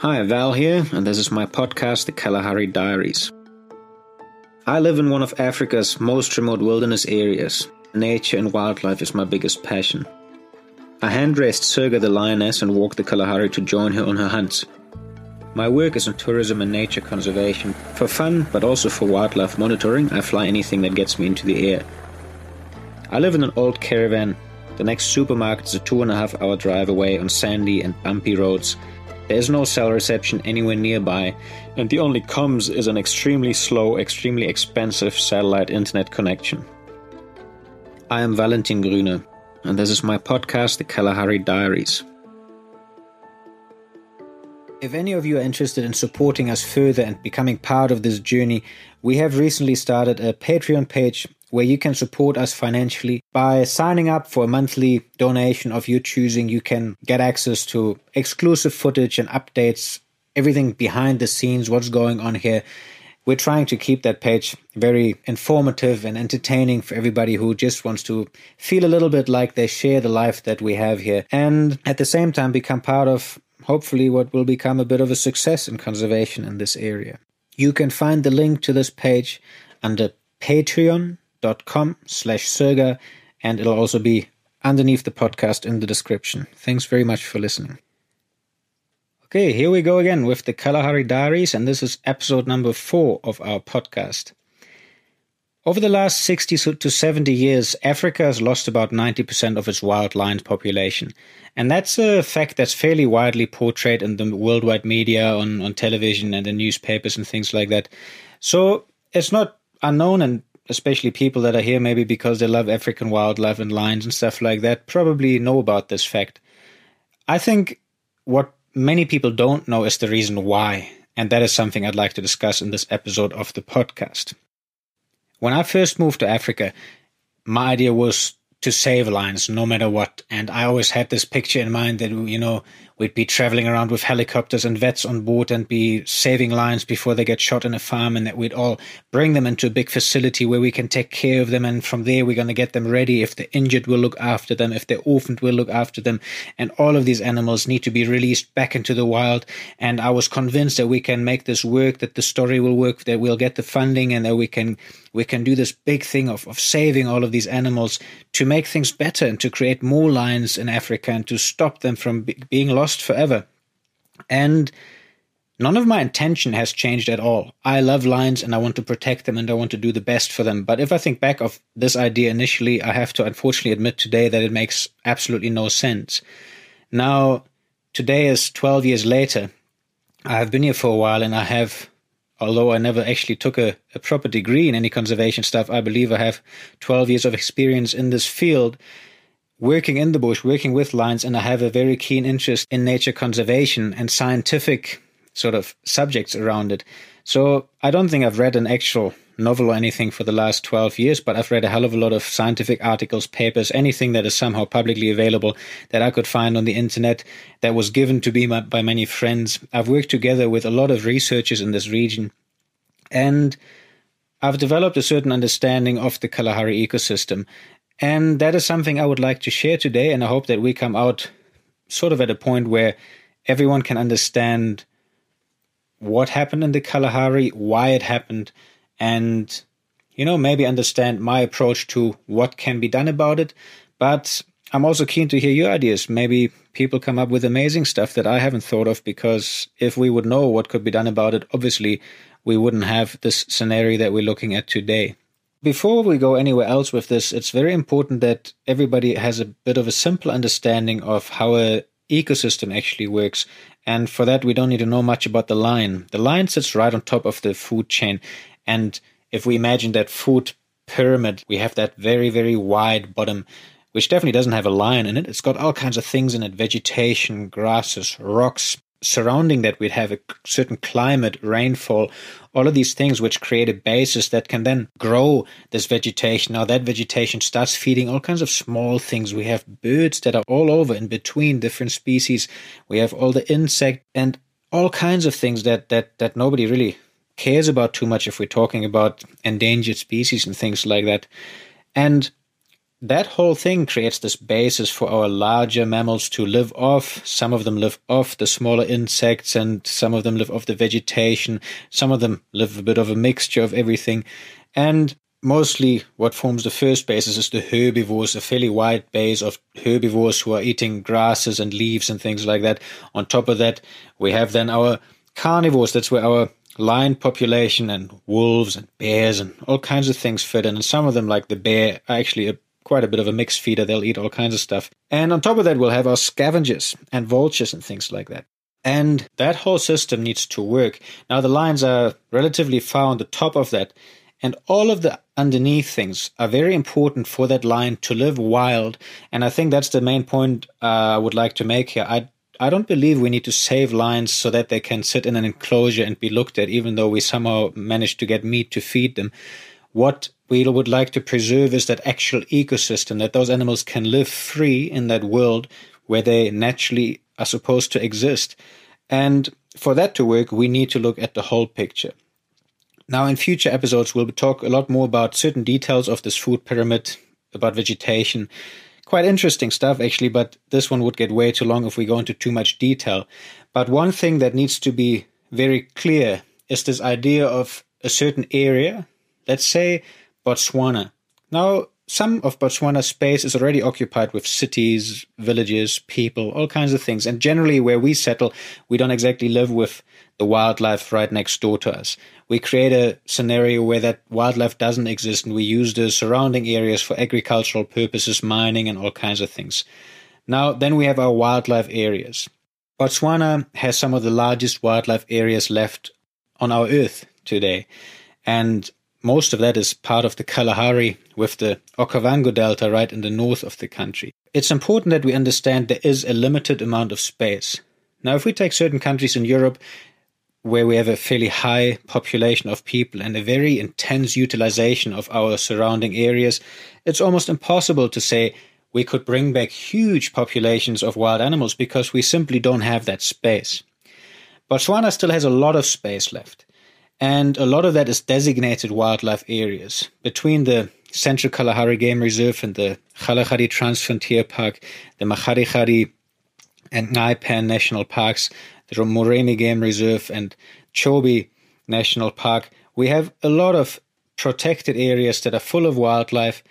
Hi, Val here, and this is my podcast, The Kalahari Diaries. I live in one of Africa's most remote wilderness areas. Nature and wildlife is my biggest passion. I hand raised Sirga the lioness and walked the Kalahari to join her on her hunts. My work is in tourism and nature conservation. For fun, but also for wildlife monitoring, I fly anything that gets me into the air. I live in an old caravan. The next supermarket is a two and a half hour drive away on sandy and bumpy roads there is no cell reception anywhere nearby, and the only comms is an extremely slow, extremely expensive satellite internet connection. I am Valentin Grüner, and this is my podcast, The Kalahari Diaries. If any of you are interested in supporting us further and becoming part of this journey, we have recently started a Patreon page where you can support us financially by signing up for a monthly donation of your choosing. You can get access to exclusive footage and updates, everything behind the scenes, what's going on here. We're trying to keep that page very informative and entertaining for everybody who just wants to feel a little bit like they share the life that we have here and at the same time become part of hopefully what will become a bit of a success in conservation in this area. You can find the link to this page under patreon.com slash Sirga, and it'll also be underneath the podcast in the description. Thanks very much for listening. Okay, here we go again with the Kalahari Diaries, and this is episode number four of our podcast. Over the last 60 to 70 years, Africa has lost about 90% of its wild lion population. And that's a fact that's fairly widely portrayed in the worldwide media, on, on television, and the newspapers and things like that. So it's not unknown, and especially people that are here maybe because they love African wildlife and lions and stuff like that, probably know about this fact. I think what many people don't know is the reason why, and that is something I'd like to discuss in this episode of the podcast. When I first moved to Africa, my idea was to save lions no matter what. And I always had this picture in mind that, you know, we'd be traveling around with helicopters and vets on board and be saving lions before they get shot in a farm and that we'd all bring them into a big facility where we can take care of them. And from there, we're going to get them ready. If they're injured, we'll look after them. If they're orphaned, we'll look after them. And all of these animals need to be released back into the wild. And I was convinced that we can make this work, that the story will work, that we'll get the funding and that we can, we can do this big thing of, of saving all of these animals to make things better and to create more lions in Africa and to stop them from be- being lost forever. And none of my intention has changed at all. I love lions and I want to protect them and I want to do the best for them. But if I think back of this idea initially, I have to unfortunately admit today that it makes absolutely no sense. Now, today is 12 years later. I have been here for a while and I have, although I never actually took a, a proper degree in any conservation stuff, I believe I have 12 years of experience in this field working in the bush, working with lions, and I have a very keen interest in nature conservation and scientific sort of subjects around it. So I don't think I've read an actual novel or anything for the last 12 years, but I've read a hell of a lot of scientific articles, papers, anything that is somehow publicly available that I could find on the internet that was given to me by many friends. I've worked together with a lot of researchers in this region. And I've developed a certain understanding of the Kalahari ecosystem. And that is something I would like to share today. And I hope that we come out sort of at a point where everyone can understand what happened in the Kalahari, why it happened, and, you know, maybe understand my approach to what can be done about it. But I'm also keen to hear your ideas. Maybe people come up with amazing stuff that I haven't thought of because if we would know what could be done about it, obviously we wouldn't have this scenario that we're looking at today. Before we go anywhere else with this, it's very important that everybody has a bit of a simple understanding of how a ecosystem actually works. And for that, we don't need to know much about the lion. The lion sits right on top of the food chain. And if we imagine that food pyramid, we have that very, very wide bottom, which definitely doesn't have a lion in it. It's got all kinds of things in it vegetation, grasses, rocks, surrounding that we'd have a certain climate, rainfall, all of these things which create a basis that can then grow this vegetation. Now that vegetation starts feeding all kinds of small things. We have birds that are all over in between different species. We have all the insect and all kinds of things that that that nobody really cares about too much if we're talking about endangered species and things like that. And that whole thing creates this basis for our larger mammals to live off. Some of them live off the smaller insects and some of them live off the vegetation. Some of them live a bit of a mixture of everything. And mostly what forms the first basis is the herbivores, a fairly wide base of herbivores who are eating grasses and leaves and things like that. On top of that, we have then our carnivores. That's where our lion population and wolves and bears and all kinds of things fit in. And some of them, like the bear, are actually a quite a bit of a mixed feeder. They'll eat all kinds of stuff. And on top of that, we'll have our scavengers and vultures and things like that. And that whole system needs to work. Now, the lions are relatively far on the top of that. And all of the underneath things are very important for that lion to live wild. And I think that's the main point uh, I would like to make here. I I don't believe we need to save lions so that they can sit in an enclosure and be looked at, even though we somehow manage to get meat to feed them. What we would like to preserve is that actual ecosystem, that those animals can live free in that world where they naturally are supposed to exist. And for that to work, we need to look at the whole picture. Now, in future episodes, we'll talk a lot more about certain details of this food pyramid, about vegetation. Quite interesting stuff, actually, but this one would get way too long if we go into too much detail. But one thing that needs to be very clear is this idea of a certain area Let's say Botswana. Now, some of Botswana's space is already occupied with cities, villages, people, all kinds of things. And generally, where we settle, we don't exactly live with the wildlife right next door to us. We create a scenario where that wildlife doesn't exist and we use the surrounding areas for agricultural purposes, mining, and all kinds of things. Now, then we have our wildlife areas. Botswana has some of the largest wildlife areas left on our earth today. And most of that is part of the Kalahari with the Okavango Delta right in the north of the country. It's important that we understand there is a limited amount of space. Now, if we take certain countries in Europe where we have a fairly high population of people and a very intense utilization of our surrounding areas, it's almost impossible to say we could bring back huge populations of wild animals because we simply don't have that space. Botswana still has a lot of space left. And a lot of that is designated wildlife areas between the Central Kalahari Game Reserve and the Kalahari Transfrontier Park, the Makgadikgadi and Nxai Pan National Parks, the Moremi Game Reserve and Chobe National Park. We have a lot of protected areas that are full of wildlife,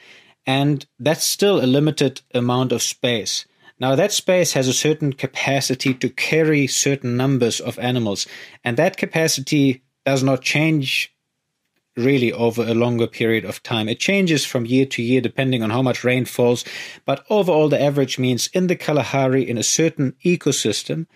and that's still a limited amount of space. Now, that space has a certain capacity to carry certain numbers of animals, and that capacity does not change really over a longer period of time. It changes from year to year depending on how much rain falls, but overall, the average means in the Kalahari, in a certain ecosystem,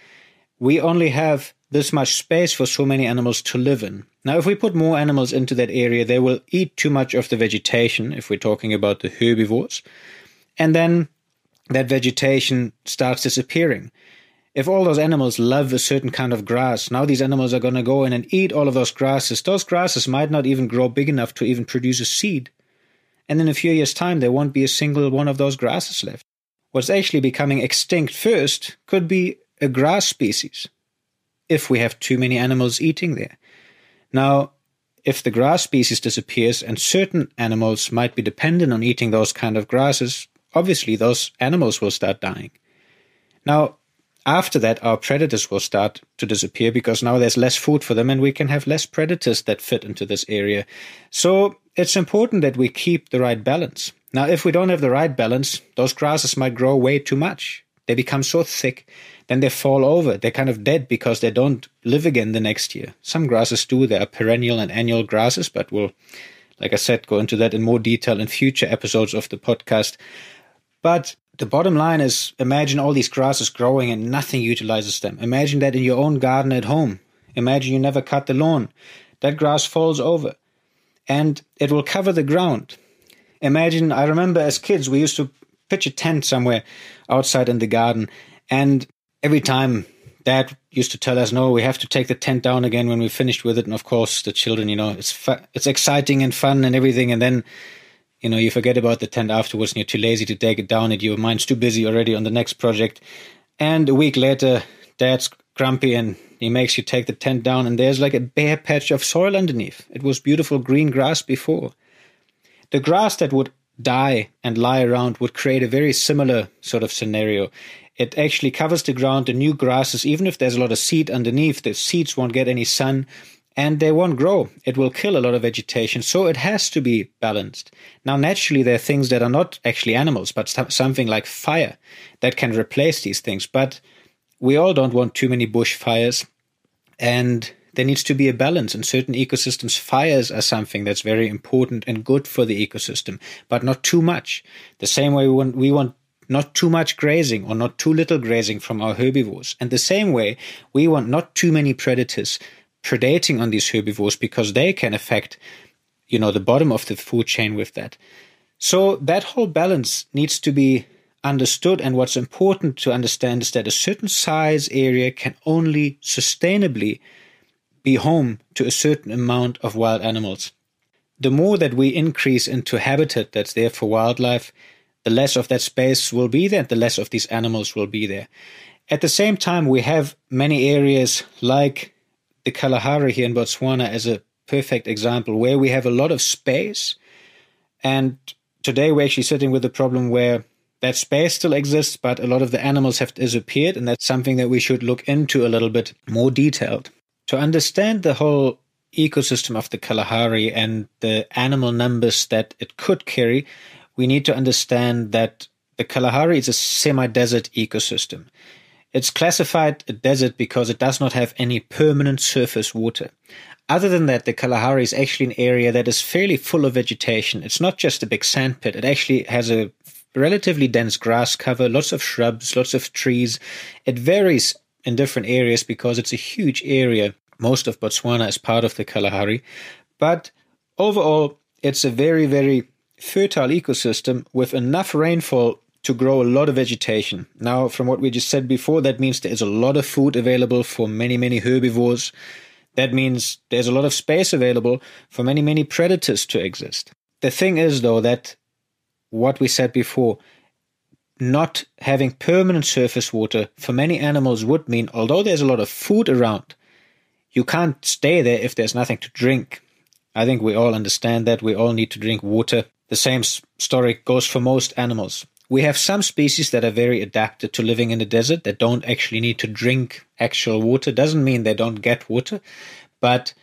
we only have this much space for so many animals to live in. Now, if we put more animals into that area, they will eat too much of the vegetation, if we're talking about the herbivores, and then that vegetation starts disappearing if all those animals love a certain kind of grass, now these animals are going to go in and eat all of those grasses. Those grasses might not even grow big enough to even produce a seed. And in a few years' time, there won't be a single one of those grasses left. What's actually becoming extinct first could be a grass species, if we have too many animals eating there. Now, if the grass species disappears and certain animals might be dependent on eating those kind of grasses, obviously those animals will start dying. Now, after that, our predators will start to disappear because now there's less food for them and we can have less predators that fit into this area. So it's important that we keep the right balance. Now, if we don't have the right balance, those grasses might grow way too much. They become so thick, then they fall over. They're kind of dead because they don't live again the next year. Some grasses do. They are perennial and annual grasses, but we'll, like I said, go into that in more detail in future episodes of the podcast. But the bottom line is imagine all these grasses growing and nothing utilizes them. Imagine that in your own garden at home. Imagine you never cut the lawn. That grass falls over and it will cover the ground. Imagine, I remember as kids, we used to pitch a tent somewhere outside in the garden, and every time dad used to tell us, no, we have to take the tent down again when we finished with it. And of course, the children, you know, it's fu- it's exciting and fun and everything. And then you know, you forget about the tent afterwards and you're too lazy to take it down and your mind's too busy already on the next project. And a week later, dad's grumpy and he makes you take the tent down and there's like a bare patch of soil underneath. It was beautiful green grass before. The grass that would die and lie around would create a very similar sort of scenario. It actually covers the ground, the new grasses, even if there's a lot of seed underneath, the seeds won't get any sun and they won't grow. It will kill a lot of vegetation. So it has to be balanced. Now, naturally, there are things that are not actually animals, but something like fire that can replace these things. But we all don't want too many bushfires. And there needs to be a balance. In certain ecosystems, fires are something that's very important and good for the ecosystem, but not too much. The same way we want, we want not too much grazing or not too little grazing from our herbivores. And the same way, we want not too many predators predating on these herbivores because they can affect, you know, the bottom of the food chain with that. So that whole balance needs to be understood. And what's important to understand is that a certain size area can only sustainably be home to a certain amount of wild animals. The more that we increase into habitat that's there for wildlife, the less of that space will be there, the less of these animals will be there. At the same time, we have many areas like the Kalahari here in Botswana as a perfect example where we have a lot of space. And today we're actually sitting with a problem where that space still exists, but a lot of the animals have disappeared. And that's something that we should look into a little bit more detailed. To understand the whole ecosystem of the Kalahari and the animal numbers that it could carry, we need to understand that the Kalahari is a semi desert ecosystem. It's classified a desert because it does not have any permanent surface water. Other than that, the Kalahari is actually an area that is fairly full of vegetation. It's not just a big sandpit, it actually has a relatively dense grass cover, lots of shrubs, lots of trees. It varies in different areas because it's a huge area. Most of Botswana is part of the Kalahari. But overall, it's a very, very fertile ecosystem with enough rainfall to grow a lot of vegetation. Now, from what we just said before, that means there's a lot of food available for many, many herbivores. That means there's a lot of space available for many, many predators to exist. The thing is, though, that what we said before, not having permanent surface water for many animals would mean, although there's a lot of food around, you can't stay there if there's nothing to drink. I think we all understand that. We all need to drink water. The same story goes for most animals. We have some species that are very adapted to living in the desert that don't actually need to drink actual water. Doesn't mean they don't get water, but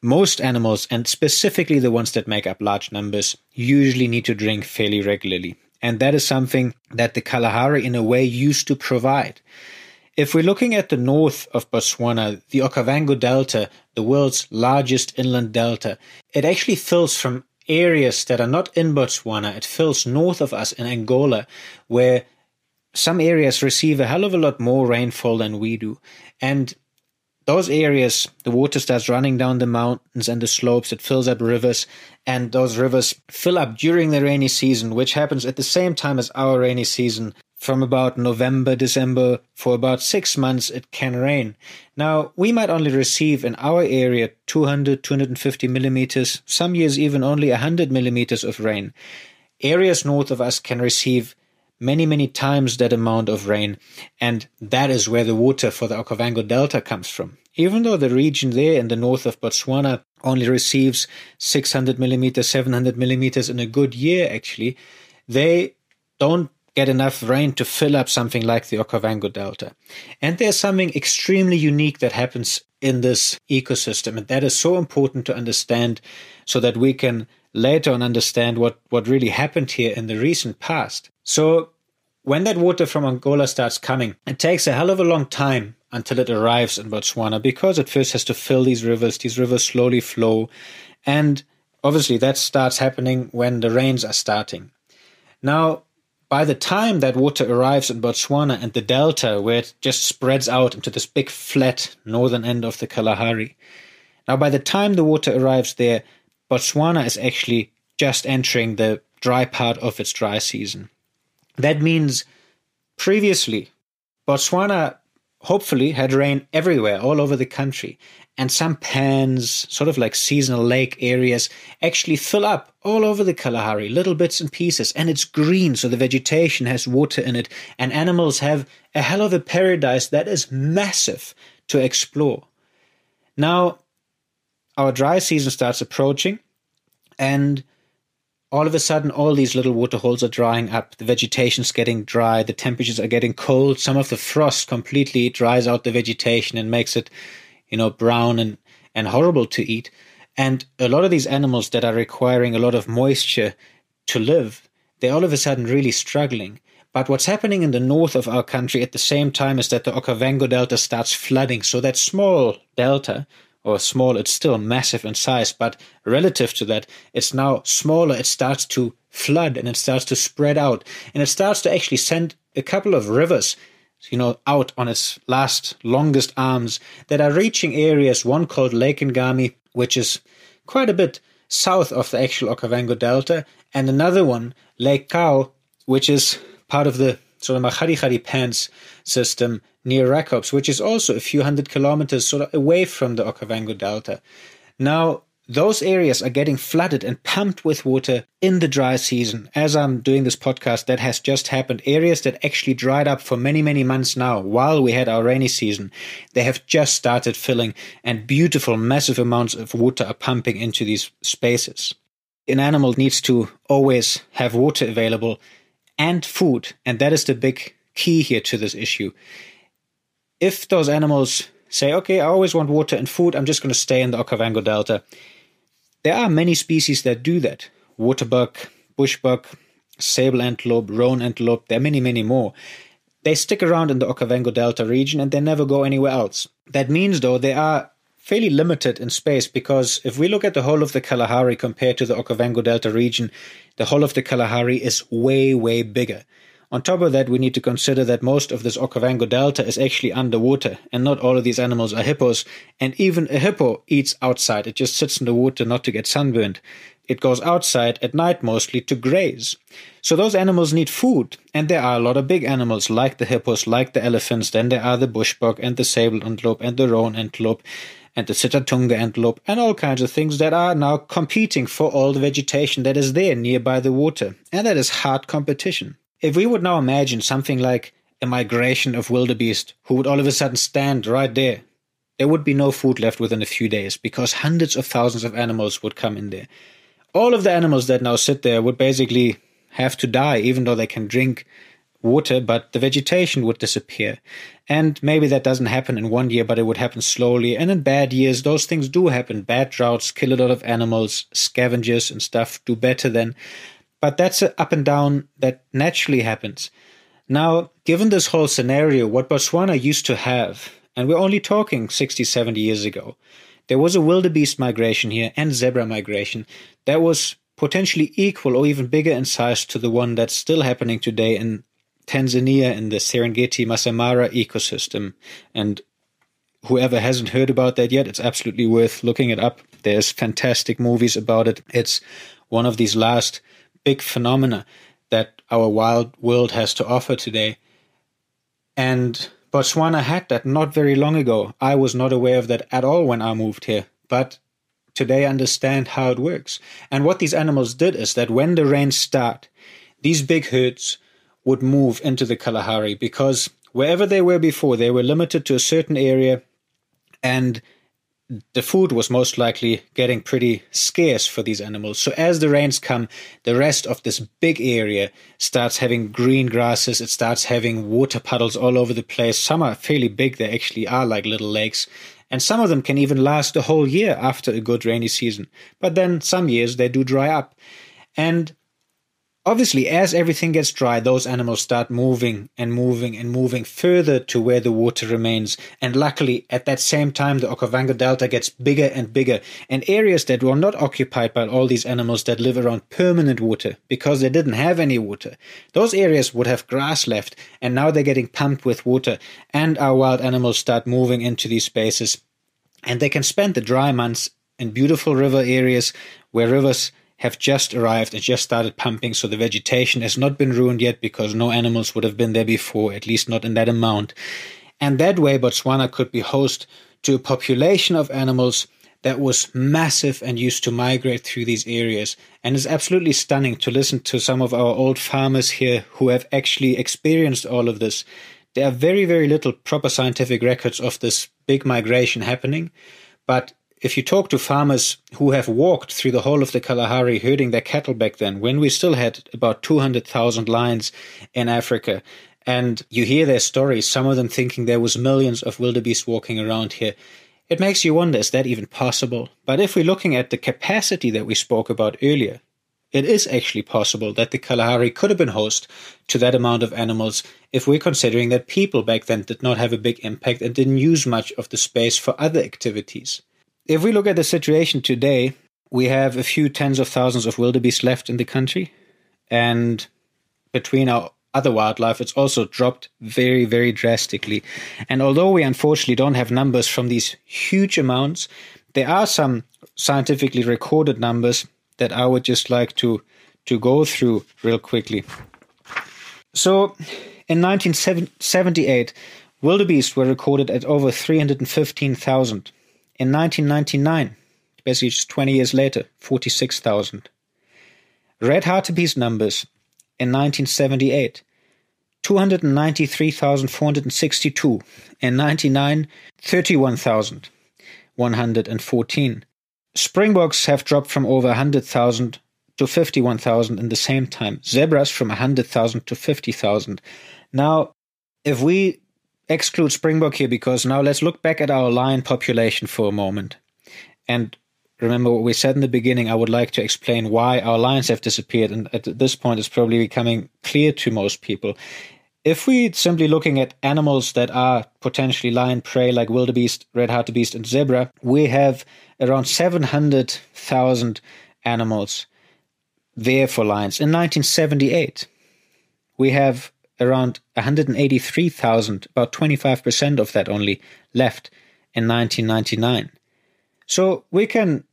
most animals, and specifically the ones that make up large numbers, usually need to drink fairly regularly. And that is something that the Kalahari, in a way, used to provide. If we're looking at the north of Botswana, the Okavango Delta, the world's largest inland delta, it actually fills from areas that are not in Botswana. It fills north of us in Angola, where some areas receive a hell of a lot more rainfall than we do. And those areas, the water starts running down the mountains and the slopes, it fills up rivers, and those rivers fill up during the rainy season, which happens at the same time as our rainy season from about November, December, for about six months, it can rain. Now, we might only receive in our area 200, 250 millimeters, some years even only 100 millimeters of rain. Areas north of us can receive many, many times that amount of rain, and that is where the water for the Okavango Delta comes from. Even though the region there in the north of Botswana only receives 600 millimeters, 700 millimeters in a good year, actually, they don't get enough rain to fill up something like the Okavango Delta. And there's something extremely unique that happens in this ecosystem, and that is so important to understand so that we can later on understand what, what really happened here in the recent past. So, when that water from Angola starts coming, it takes a hell of a long time until it arrives in Botswana because it first has to fill these rivers. These rivers slowly flow, and obviously that starts happening when the rains are starting. Now, by the time that water arrives in Botswana and the delta, where it just spreads out into this big flat northern end of the Kalahari, now by the time the water arrives there, Botswana is actually just entering the dry part of its dry season. That means previously, Botswana hopefully had rain everywhere, all over the country and some pans, sort of like seasonal lake areas, actually fill up all over the Kalahari, little bits and pieces, and it's green, so the vegetation has water in it, and animals have a hell of a paradise that is massive to explore. Now, our dry season starts approaching, and all of a sudden all these little waterholes are drying up the vegetation's getting dry the temperatures are getting cold some of the frost completely dries out the vegetation and makes it you know brown and and horrible to eat and a lot of these animals that are requiring a lot of moisture to live they're all of a sudden really struggling but what's happening in the north of our country at the same time is that the Okavango Delta starts flooding. So that small delta or small, it's still massive in size, but relative to that, it's now smaller. It starts to flood and it starts to spread out and it starts to actually send a couple of rivers, you know, out on its last, longest arms that are reaching areas, one called Lake Ngami, which is quite a bit south of the actual Okavango Delta, and another one, Lake Xau, which is part of the sort of Makgadikgadi Pans system near Rakops, which is also a few hundred kilometers sort of away from the Okavango Delta. Now, those areas are getting flooded and pumped with water in the dry season. As I'm doing this podcast, that has just happened. Areas that actually dried up for many, many months now, while we had our rainy season, they have just started filling, and beautiful, massive amounts of water are pumping into these spaces. An animal needs to always have water available and food, and that is the big key here to this issue if those animals say, okay, I always want water and food, I'm just going to stay in the Okavango Delta, there are many species that do that. Waterbuck, bushbuck, sable antelope, roan antelope, there are many, many more. They stick around in the Okavango Delta region and they never go anywhere else. That means, though, they are fairly limited in space because if we look at the whole of the Kalahari compared to the Okavango Delta region, the whole of the Kalahari is way, way bigger. On top of that, we need to consider that most of this Okavango Delta is actually underwater, and not all of these animals are hippos. And even a hippo eats outside. It just sits in the water not to get sunburned. It goes outside at night mostly to graze. So those animals need food, and there are a lot of big animals like the hippos, like the elephants. Then there are the bushbuck and the sable antelope and the roan antelope and the Sitatunga antelope and all kinds of things that are now competing for all the vegetation that is there nearby the water. And that is hard competition. If we would now imagine something like a migration of wildebeest who would all of a sudden stand right there, there would be no food left within a few days because hundreds of thousands of animals would come in there. All of the animals that now sit there would basically have to die, even though they can drink water, but the vegetation would disappear. And maybe that doesn't happen in one year, but it would happen slowly. And in bad years, those things do happen. Bad droughts kill a lot of animals, scavengers and stuff do better then. But that's an up and down that naturally happens. Now, given this whole scenario, what Botswana used to have, and we're only talking 60, 70 years ago, there was a wildebeest migration here and zebra migration that was potentially equal or even bigger in size to the one that's still happening today in Tanzania in the Serengeti Masai Mara ecosystem. And whoever hasn't heard about that yet, it's absolutely worth looking it up. There's fantastic movies about it. It's one of these last big phenomena that our wild world has to offer today. And Botswana had that not very long ago. I was not aware of that at all when I moved here, but today I understand how it works. And what these animals did is that when the rains start, these big herds would move into the Kalahari because wherever they were before, they were limited to a certain area and the food was most likely getting pretty scarce for these animals. So as the rains come, the rest of this big area starts having green grasses. It starts having water puddles all over the place. Some are fairly big. They actually are like little lakes. And some of them can even last a whole year after a good rainy season. But then some years they do dry up. And Obviously, as everything gets dry, those animals start moving and moving and moving further to where the water remains. And luckily, at that same time, the Okavango Delta gets bigger and bigger. And areas that were not occupied by all these animals that live around permanent water because they didn't have any water, those areas would have grass left. And now they're getting pumped with water. And our wild animals start moving into these spaces. And they can spend the dry months in beautiful river areas where rivers have just arrived and just started pumping, so the vegetation has not been ruined yet because no animals would have been there before, at least not in that amount. And that way, Botswana could be host to a population of animals that was massive and used to migrate through these areas. And it's absolutely stunning to listen to some of our old farmers here who have actually experienced all of this. There are very, very little proper scientific records of this big migration happening, but if you talk to farmers who have walked through the whole of the Kalahari herding their cattle back then, when we still had about 200,000 lions in Africa, and you hear their stories, some of them thinking there was millions of wildebeest walking around here, it makes you wonder, is that even possible? But if we're looking at the capacity that we spoke about earlier, it is actually possible that the Kalahari could have been host to that amount of animals if we're considering that people back then did not have a big impact and didn't use much of the space for other activities. If we look at the situation today, we have a few tens of thousands of wildebeest left in the country, and between our other wildlife, it's also dropped very, very drastically. And although we unfortunately don't have numbers from these huge amounts, there are some scientifically recorded numbers that I would just like to to go through real quickly. So, in 1978, wildebeest were recorded at over 315,000. In 1999, basically just 20 years later, 46,000. Red hartebeest numbers in 1978, 293,462. In 99, 31,114. Springboks have dropped from over 100,000 to 51,000 in the same time. Zebras from 100,000 to 50,000. Now, if we exclude Springbok here, because now let's look back at our lion population for a moment. And remember what we said in the beginning, I would like to explain why our lions have disappeared. And at this point, it's probably becoming clear to most people. If we're simply looking at animals that are potentially lion prey, like wildebeest, red hartebeest, and zebra, we have around 700,000 animals there for lions. In 1978, we have around 183,000, about 25% of that only, left in 1999. So we can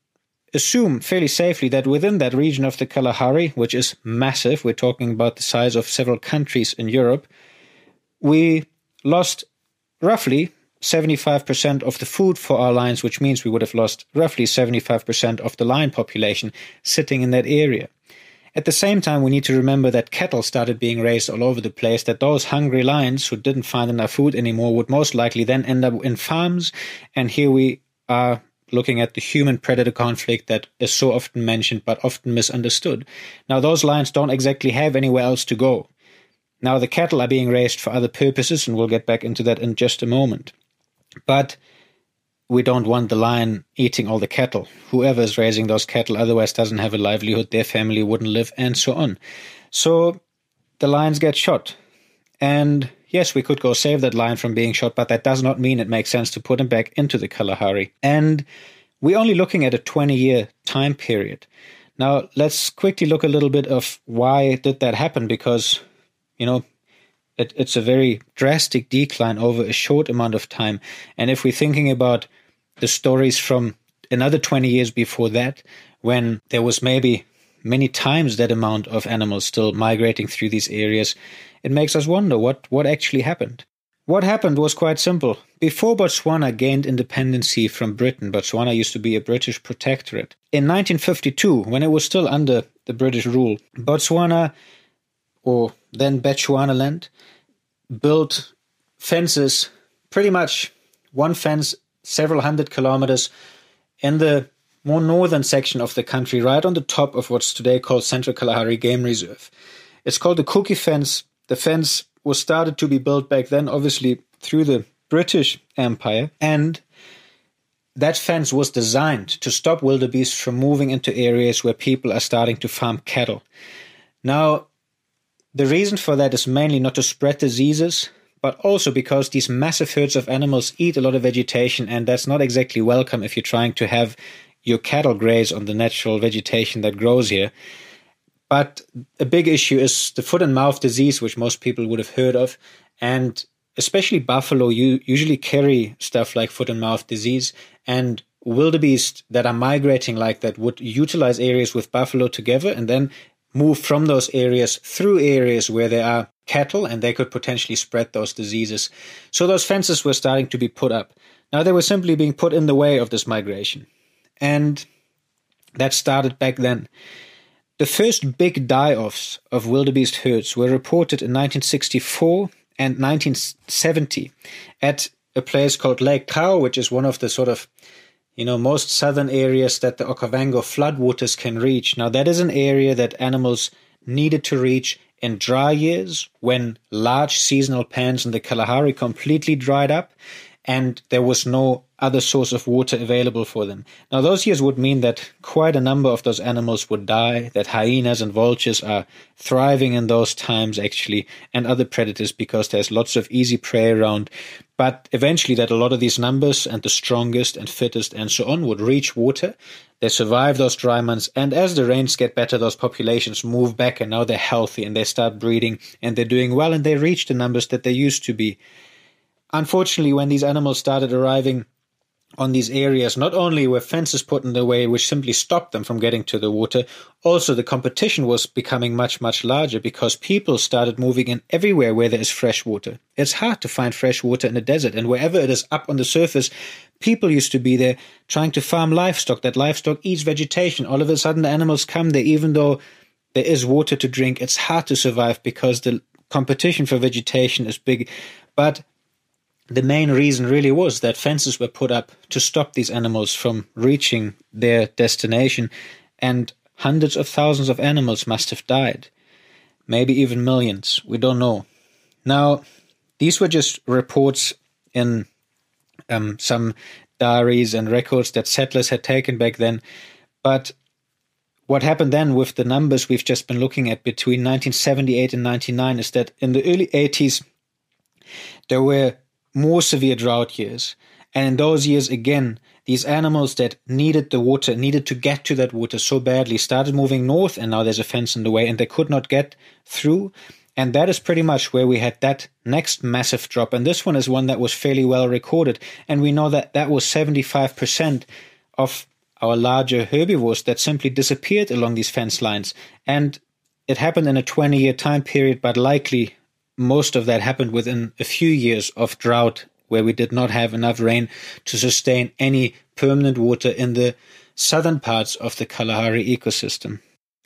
assume fairly safely that within that region of the Kalahari, which is massive, we're talking about the size of several countries in Europe, we lost roughly 75% of the food for our lions, which means we would have lost roughly 75% of the lion population sitting in that area. At the same time, we need to remember that cattle started being raised all over the place, that those hungry lions who didn't find enough food anymore would most likely then end up in farms. And here we are looking at the human predator conflict that is so often mentioned but often misunderstood. Now, those lions don't exactly have anywhere else to go. Now, the cattle are being raised for other purposes, and we'll get back into that in just a moment. But we don't want the lion eating all the cattle. Whoever is raising those cattle otherwise doesn't have a livelihood, their family wouldn't live, and so on. So the lions get shot. And yes, we could go save that lion from being shot, but that does not mean it makes sense to put him back into the Kalahari. And we're only looking at a 20 year time period. Now, let's quickly look a little bit of why did that happen because, you know, it, it's a very drastic decline over a short amount of time. And if we're thinking about the stories from another 20 years before that, when there was maybe many times that amount of animals still migrating through these areas, it makes us wonder what, what actually happened. What happened was quite simple. Before Botswana gained independency from Britain, Botswana used to be a British protectorate. In 1952, when it was still under the British rule, Botswana, or then Bechuanaland, built fences, pretty much one fence several hundred kilometers in the more northern section of the country, right on the top of what's today called Central Kalahari Game Reserve. It's called the Kuke Fence. The fence was started to be built back then, obviously through the British Empire, and that fence was designed to stop wildebeest from moving into areas where people are starting to farm cattle. Now, the reason for that is mainly not to spread diseases, but also because these massive herds of animals eat a lot of vegetation, and that's not exactly welcome if you're trying to have your cattle graze on the natural vegetation that grows here. But a big issue is the foot and mouth disease, which most people would have heard of, and especially buffalo you usually carry stuff like foot and mouth disease, and wildebeest that are migrating like that would utilize areas with buffalo together and then move from those areas through areas where there are cattle and they could potentially spread those diseases. So those fences were starting to be put up. Now they were simply being put in the way of this migration. And that started back then. The first big die offs of wildebeest herds were reported in 1964 and 1970 at a place called Lake Xau, which is one of the sort of you know, most southern areas that the Okavango floodwaters can reach. Now, that is an area that animals needed to reach in dry years when large seasonal pans in the Kalahari completely dried up and there was no other source of water available for them. Now, those years would mean that quite a number of those animals would die, that hyenas and vultures are thriving in those times, actually, and other predators because there's lots of easy prey around. But eventually, that a lot of these numbers and the strongest and fittest and so on would reach water. They survive those dry months, and as the rains get better, those populations move back, and now they're healthy and they start breeding and they're doing well, and they reach the numbers that they used to be. Unfortunately, when these animals started arriving on these areas, not only were fences put in the way which simply stopped them from getting to the water, also the competition was becoming much, much larger because people started moving in everywhere where there is fresh water. It's hard to find fresh water in a desert, and wherever it is up on the surface, people used to be there trying to farm livestock. That livestock eats vegetation. All of a sudden, the animals come there, even though there is water to drink. It's hard to survive because the competition for vegetation is big. But the main reason really was that fences were put up to stop these animals from reaching their destination, and hundreds of thousands of animals must have died. Maybe even millions, we don't know. Now, these were just reports in um, some diaries and records that settlers had taken back then, but what happened then with the numbers we've just been looking at between 1978 and 99 is that in the early 80s, there were more severe drought years. And in those years, again, these animals that needed the water, needed to get to that water so badly, started moving north, and now there's a fence in the way, and they could not get through. And that is pretty much where we had that next massive drop. And this one is one that was fairly well recorded. And we know that that was 75% of our larger herbivores that simply disappeared along these fence lines. And it happened in a 20 year time period, but likely most of that happened within a few years of drought where we did not have enough rain to sustain any permanent water in the southern parts of the Kalahari ecosystem.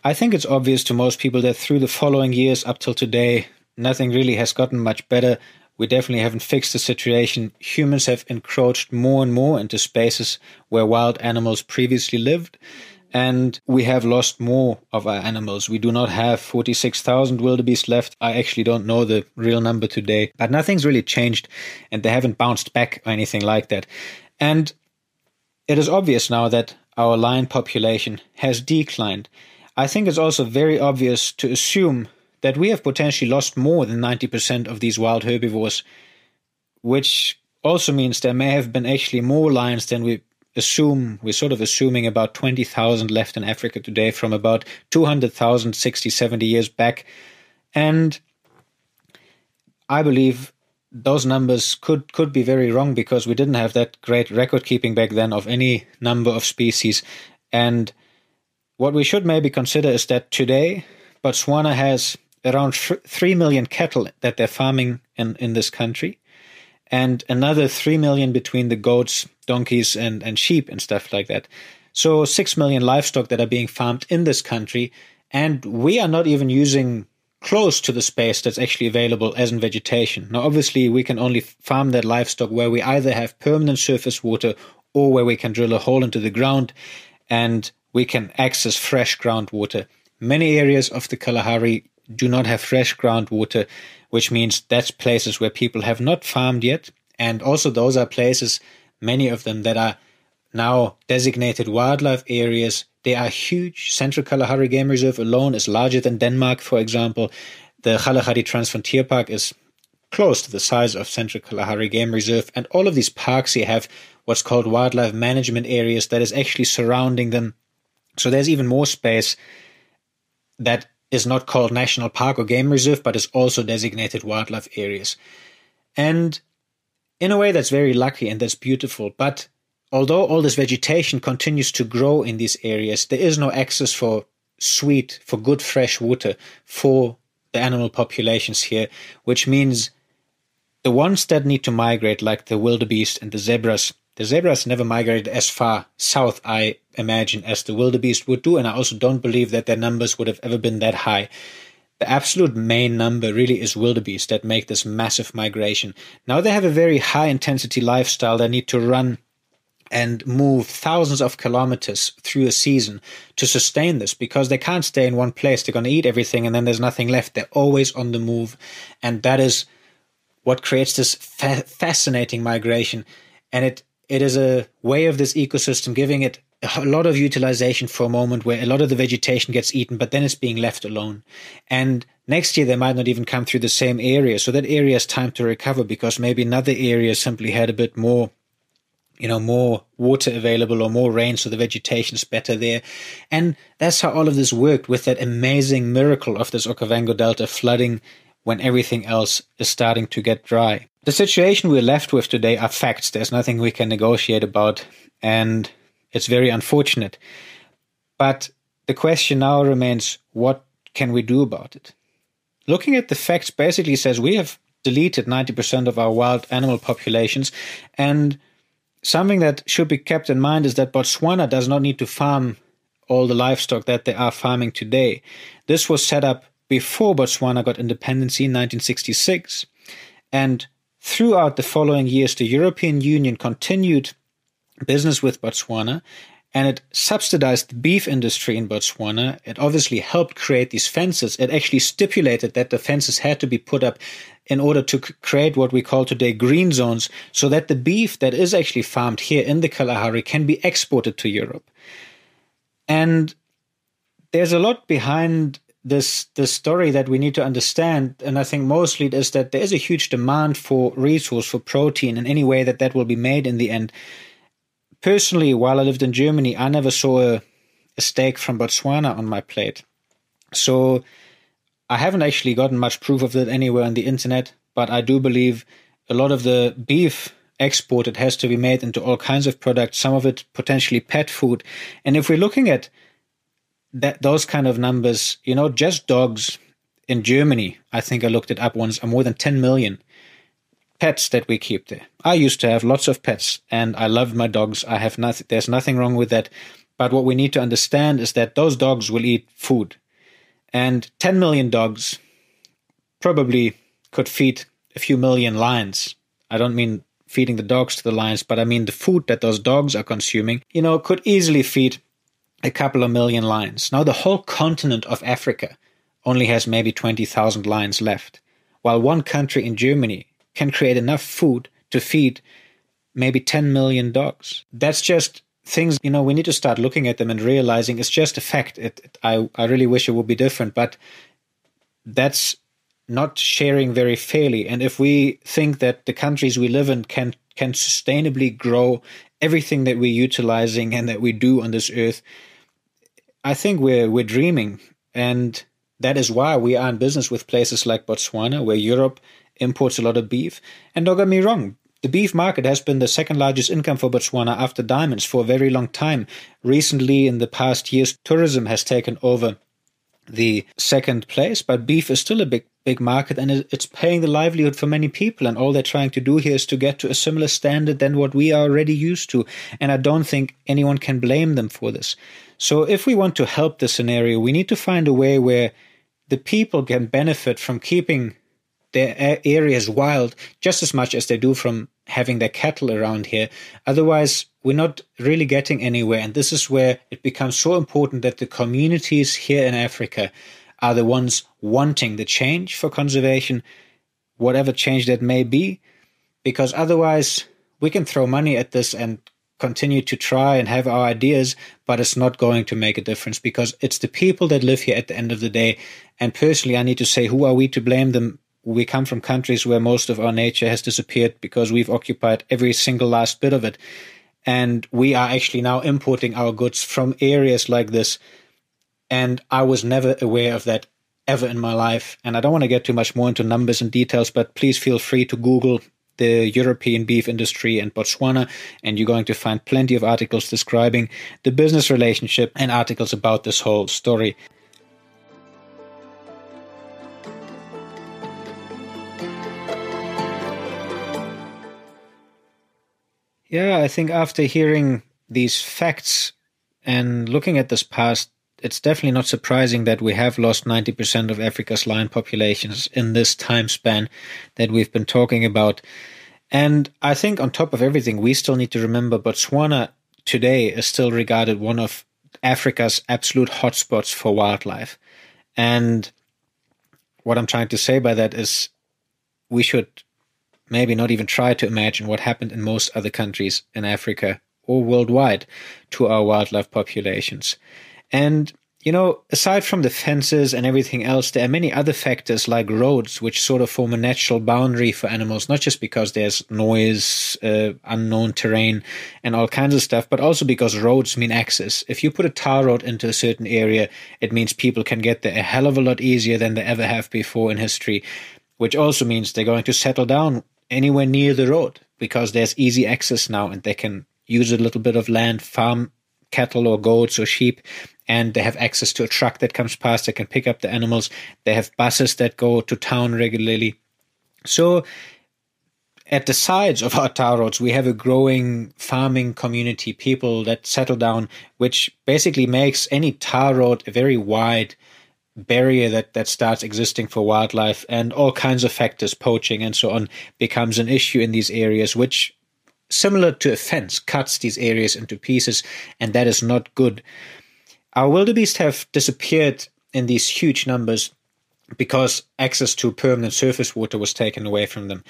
I think it's obvious to most people that through the following years up till today, nothing really has gotten much better. We definitely haven't fixed the situation. Humans have encroached more and more into spaces where wild animals previously lived and we have lost more of our animals. We do not have 46,000 wildebeest left. I actually don't know the real number today, but nothing's really changed and they haven't bounced back or anything like that. And it is obvious now that our lion population has declined. I think it's also very obvious to assume that we have potentially lost more than 90% of these wild herbivores, which also means there may have been actually more lions than we assume we're sort of assuming about 20,000 left in Africa today from about 200,000 60 70 years back. And I believe those numbers could could be very wrong because we didn't have that great record keeping back then of any number of species. And what we should maybe consider is that today Botswana has around 3 million cattle that they're farming in in this country and another 3 million between the goats, donkeys, and, and sheep and stuff like that. So 6 million livestock that are being farmed in this country. And we are not even using close to the space that's actually available as in vegetation. Now, obviously, we can only farm that livestock where we either have permanent surface water or where we can drill a hole into the ground and we can access fresh groundwater. Many areas of the Kalahari do not have fresh groundwater, which means that's places where people have not farmed yet. And also, those are places, many of them, that are now designated wildlife areas. They are huge. Central Kalahari Game Reserve alone is larger than Denmark, for example. The Kalahari Transfrontier Park is close to the size of Central Kalahari Game Reserve. And all of these parks here have what's called wildlife management areas that is actually surrounding them. So there's even more space that is not called national park or game reserve, but is also designated wildlife areas. And in a way, that's very lucky and that's beautiful. But although all this vegetation continues to grow in these areas, there is no access for sweet, for good fresh water for the animal populations here, which means the ones that need to migrate, like the wildebeest and the zebras, the zebras never migrated as far south, I imagine, as the wildebeest would do, and I also don't believe that their numbers would have ever been that high. The absolute main number really is wildebeest that make this massive migration. Now they have a very high intensity lifestyle. They need to run and move thousands of kilometers through a season to sustain this because they can't stay in one place. They're going to eat everything and then there's nothing left. They're always on the move. And that is what creates this fa- fascinating migration. And it, it is a way of this ecosystem giving it a lot of utilization for a moment where a lot of the vegetation gets eaten, but then it's being left alone. And next year they might not even come through the same area. So that area has time to recover because maybe another area simply had a bit more you know, more water available or more rain, so the vegetation is better there. And that's how all of this worked with that amazing miracle of this Okavango Delta flooding when everything else is starting to get dry. The situation we're left with today are facts. There's nothing we can negotiate about, and it's very unfortunate. But the question now remains what can we do about it? Looking at the facts basically says we have deleted 90% of our wild animal populations and something that should be kept in mind is that Botswana does not need to farm all the livestock that they are farming today. This was set up before Botswana got independence in 1966. And throughout the following years, the European Union continued business with Botswana and it subsidized the beef industry in Botswana. It obviously helped create these fences. It actually stipulated that the fences had to be put up in order to create what we call today green zones so that the beef that is actually farmed here in the Kalahari can be exported to Europe. And there's a lot behind this this story that we need to understand and i think mostly it is that there is a huge demand for resource for protein in any way that that will be made in the end personally, while I lived in Germany, I never saw a, a steak from Botswana on my plate. So I haven't actually gotten much proof of that anywhere on the internet, but I do believe a lot of the beef exported has to be made into all kinds of products, some of it potentially pet food. And if we're looking at that those kind of numbers, you know, just dogs in Germany, I think I looked it up once, are more than 10 million pets that we keep there. I used to have lots of pets and I loved my dogs. I have nothing, there's nothing wrong with that. But what we need to understand is that those dogs will eat food. And 10 million dogs probably could feed a few million lions. I don't mean feeding the dogs to the lions, but I mean the food that those dogs are consuming, you know, could easily feed a couple of million lions. Now, the whole continent of Africa only has maybe 20,000 lions left, while one country in Germany can create enough food to feed maybe 10 million dogs. That's just things, you know, we need to start looking at them and realizing it's just a fact. It, it, I, I really wish it would be different, but that's not sharing very fairly. And if we think that the countries we live in can can sustainably grow everything that we're utilizing and that we do on this earth, I think we're we're dreaming. And that is why we are in business with places like Botswana, where Europe imports a lot of beef. And don't get me wrong, the beef market has been the second largest income for Botswana after diamonds for a very long time. Recently, in the past years, tourism has taken over the second place, but beef is still a big big market and it's paying the livelihood for many people and all they're trying to do here is to get to a similar standard than what we are already used to and i don't think anyone can blame them for this so if we want to help the scenario we need to find a way where the people can benefit from keeping their areas wild just as much as they do from having their cattle around here. Otherwise, we're not really getting anywhere. And this is where it becomes so important that the communities here in Africa are the ones wanting the change for conservation, whatever change that may be, because otherwise we can throw money at this and continue to try and have our ideas, but it's not going to make a difference because it's the people that live here at the end of the day. And personally, I need to say, who are we to blame them we come from countries where most of our nature has disappeared because we've occupied every single last bit of it. And we are actually now importing our goods from areas like this. And I was never aware of that ever in my life. And I don't want to get too much more into numbers and details, but please feel free to Google the European beef industry and Botswana, and you're going to find plenty of articles describing the business relationship and articles about this whole story. Yeah, I think after hearing these facts and looking at this past, it's definitely not surprising that we have lost 90% of Africa's lion populations in this time span that we've been talking about. And I think on top of everything, we still need to remember Botswana today is still regarded one of Africa's absolute hotspots for wildlife. And what I'm trying to say by that is we should maybe not even try to imagine what happened in most other countries in Africa or worldwide to our wildlife populations. And you know, aside from the fences and everything else, there are many other factors like roads, which sort of form a natural boundary for animals, not just because there's noise, uh, unknown terrain, and all kinds of stuff, but also because roads mean access. If you put a tar road into a certain area, it means people can get there a hell of a lot easier than they ever have before in history, which also means they're going to settle down anywhere near the road because there's easy access now and they can use a little bit of land, farm cattle or goats or sheep, and they have access to a truck that comes past that can pick up the animals. They have buses that go to town regularly. So, at the sides of our tar roads, we have a growing farming community, people that settle down, which basically makes any tar road a very wide barrier that, that starts existing for wildlife and all kinds of factors, poaching and so on, becomes an issue in these areas, which similar to a fence, cuts these areas into pieces, and that is not good. Our wildebeest have disappeared in these huge numbers because access to permanent surface water was taken away from them.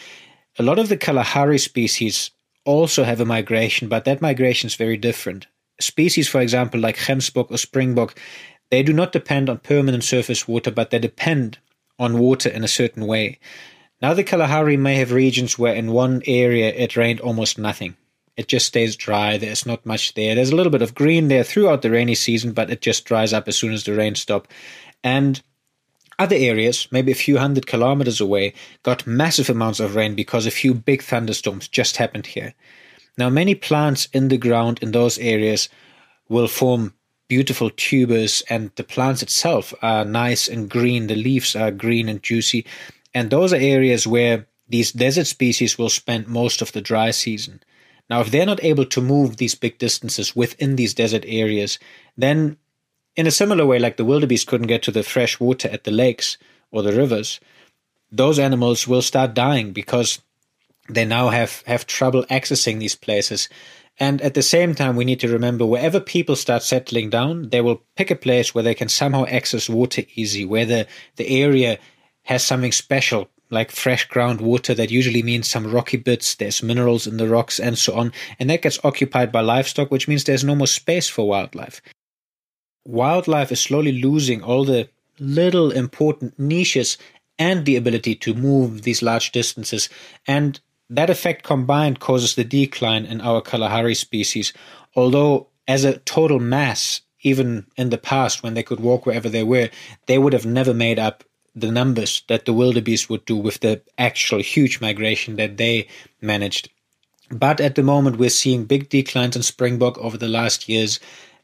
A lot of the Kalahari species also have a migration, but that migration is very different. Species, for example, like gemsbok or springbok, they do not depend on permanent surface water, but they depend on water in a certain way. Now, the Kalahari may have regions where in one area it rained almost nothing. It just stays dry. There's not much there. There's a little bit of green there throughout the rainy season, but it just dries up as soon as the rain stops. And other areas, maybe a few hundred kilometers away, got massive amounts of rain because a few big thunderstorms just happened here. Now, many plants in the ground in those areas will form beautiful tubers, and the plants itself are nice and green. The leaves are green and juicy. And those are areas where these desert species will spend most of the dry season. Now, if they're not able to move these big distances within these desert areas, then in a similar way, like the wildebeest couldn't get to the fresh water at the lakes or the rivers, those animals will start dying because they now have, have trouble accessing these places. And at the same time, we need to remember wherever people start settling down, they will pick a place where they can somehow access water easy, where the, the area has something special like fresh groundwater that usually means some rocky bits there's minerals in the rocks and so on and that gets occupied by livestock which means there's no more space for wildlife. Wildlife is slowly losing all the little important niches and the ability to move these large distances and that effect combined causes the decline in our kalahari species although as a total mass even in the past when they could walk wherever they were they would have never made up the numbers that the wildebeest would do with the actual huge migration that they managed. But at the moment, we're seeing big declines in springbok over the last years